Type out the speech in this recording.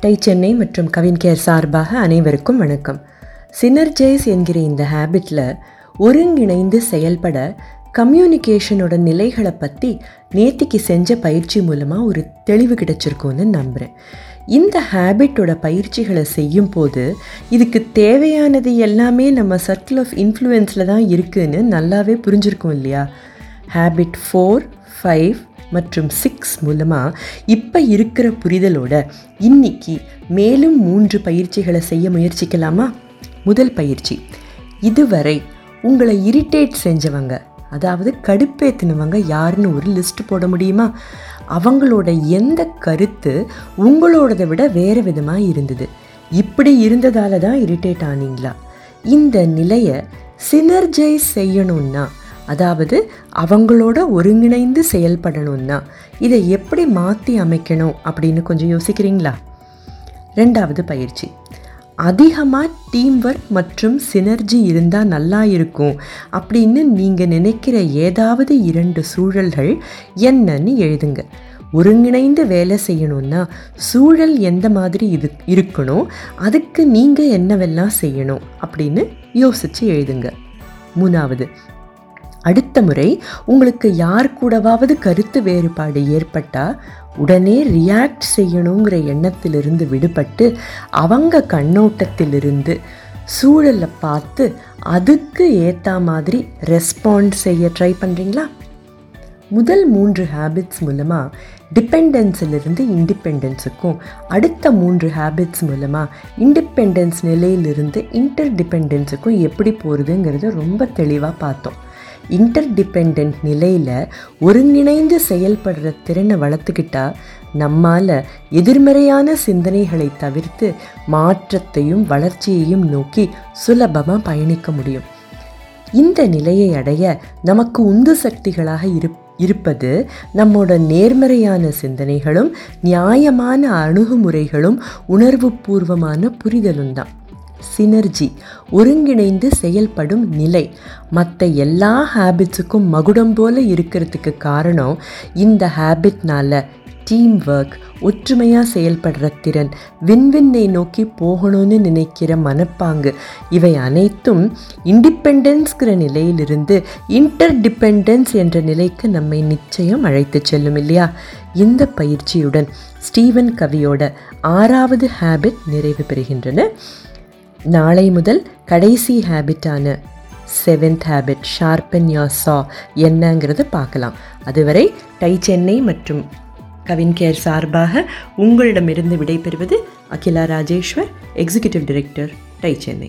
Tie Chennai மற்றும் Kavin care சார்பாக அனைவருக்கும் வணக்கம். சினர்ஜைஸ் என்கிற இந்த ஹேபிட்டில் ஒருங்கிணைந்து செயல்பட கம்யூனிகேஷனோட நிலைகளை பற்றி நேத்திக்கு செஞ்ச பயிற்சி மூலமாக ஒரு தெளிவு கிடைச்சிருக்கோன்னு நம்புகிறேன் இந்த ஹேபிட்டோட பயிற்சிகளை செய்யும் போது இதுக்கு தேவையானது எல்லாமே நம்ம சர்க்கிள் ஆஃப் இன்ஃப்ளூயன்ஸில் தான் இருக்குதுன்னு நல்லாவே புரிஞ்சிருக்கோம் இல்லையா? ஹேபிட் ஃபோர் ஃபைவ் மற்றும் சிக்ஸ் மூலமாக இப்போ இருக்கிற புரிதலோட இன்னைக்கு மேலும் மூன்று பயிற்சிகளை செய்ய முயற்சிக்கலாமா? முதல் பயிற்சி இதுவரை உங்களை இரிட்டேட் செஞ்சவங்க அதாவது கடுப்பேற்றினவங்க யாருன்னு ஒரு லிஸ்ட் போட முடியுமா? அவங்களோட எந்த கருத்து உங்களோடதை விட வேறு விதமாக இருந்தது. இப்படி இருந்ததால தான் இரிட்டேட் ஆனீங்களா? இந்த நிலையை சினர்ஜைஸ் செய்யணும்னா அதாவது அவங்களோட ஒருங்கிணைந்து செயல்படணும்னா இதை எப்படி மாற்றி அமைக்கணும் அப்படின்னு கொஞ்சம் யோசிக்கிறீங்களா? ரெண்டாவது பயிற்சி. அதிகமாக டீம் ஒர்க் மற்றும் சினர்ஜி இருந்தால் நல்லா இருக்கும் அப்படின்னு நீங்கள் நினைக்கிற ஏதாவது இரண்டு சூழல்கள் என்னன்னு எழுதுங்க. ஒருங்கிணைந்து வேலை செய்யணும்னா சூழல் எந்த மாதிரி இது இருக்கணும் அதுக்கு நீங்கள் என்னவெல்லாம் செய்யணும் அப்படின்னு யோசித்து எழுதுங்க. மூணாவது அடுத்த முறை உங்களுக்கு யார் கூடவாவது கருத்து வேறுபாடு ஏற்பட்டால் உடனே ரியாக்ட் செய்யணுங்கிற எண்ணத்திலிருந்து விடுபட்டு அவங்க கண்ணோட்டத்திலிருந்து சூழலை பார்த்து அதுக்கு ஏற்ற மாதிரி ரெஸ்பாண்ட் செய்ய ட்ரை பண்ணுறீங்களா முதல் மூன்று ஹேபிட்ஸ் மூலமாக டிபெண்டன்ஸிலிருந்து இண்டிபெண்டன்ஸுக்கும் அடுத்த மூன்று ஹேபிட்ஸ் மூலமாக இண்டிபெண்டன்ஸ் நிலையிலிருந்து இன்டர் டிபெண்டன்ஸுக்கும் எப்படி போகிறதுங்கிறத ரொம்ப தெளிவாக பார்த்தோம். இன்டர்டிபெண்ட் நிலையில் ஒருங்கிணைந்து செயல்படுற திறனை வளர்த்துக்கிட்டா நம்மால் எதிர்மறையான சிந்தனைகளை தவிர்த்து மாற்றத்தையும் வளர்ச்சியையும் நோக்கி சுலபமாக பயணிக்க முடியும். இந்த நிலையை அடைய நமக்கு உந்து சக்திகளாக இரு இருப்பது நம்மோட நேர்மறையான சிந்தனைகளும் நியாயமான அணுகுமுறைகளும் உணர்வுபூர்வமான புரிதலும் தான் சினர்ஜி ஒருங்கிணைந்து செயல்படும் நிலை. மற்ற எல்லா ஹேபிட்ஸுக்கும் மகுடம் போல இருக்கிறதுக்கு காரணம் இந்த ஹேபிட்னால டீம் ஒர்க் ஒற்றுமையாக செயல்படுற திறன் விண்விண்ணை நோக்கி போகணும்னு நினைக்கிற மனப்பாங்கு இவை அனைத்தும் இண்டிபெண்டன்ஸ்கிற நிலையிலிருந்து இன்டர் டிபெண்டன்ஸ் என்ற நிலைக்கு நம்மை நிச்சயம் அழைத்து செல்லும் இல்லையா? இந்த பயிற்சியுடன் ஸ்டீவன் கவியோட ஆறாவது ஹேபிட் நிறைவு பெறுகின்றன. நாளை முதல் கடைசி ஹேபிட்டான seventh habit sharpen your saw என்னங்கிறத பார்க்கலாம். அதுவரை டை சென்னை மற்றும் கவின் கேர் சார்பாக உங்களிடமிருந்து விடைபெறுவது Akila Rajeshwar executive director TiE Chennai.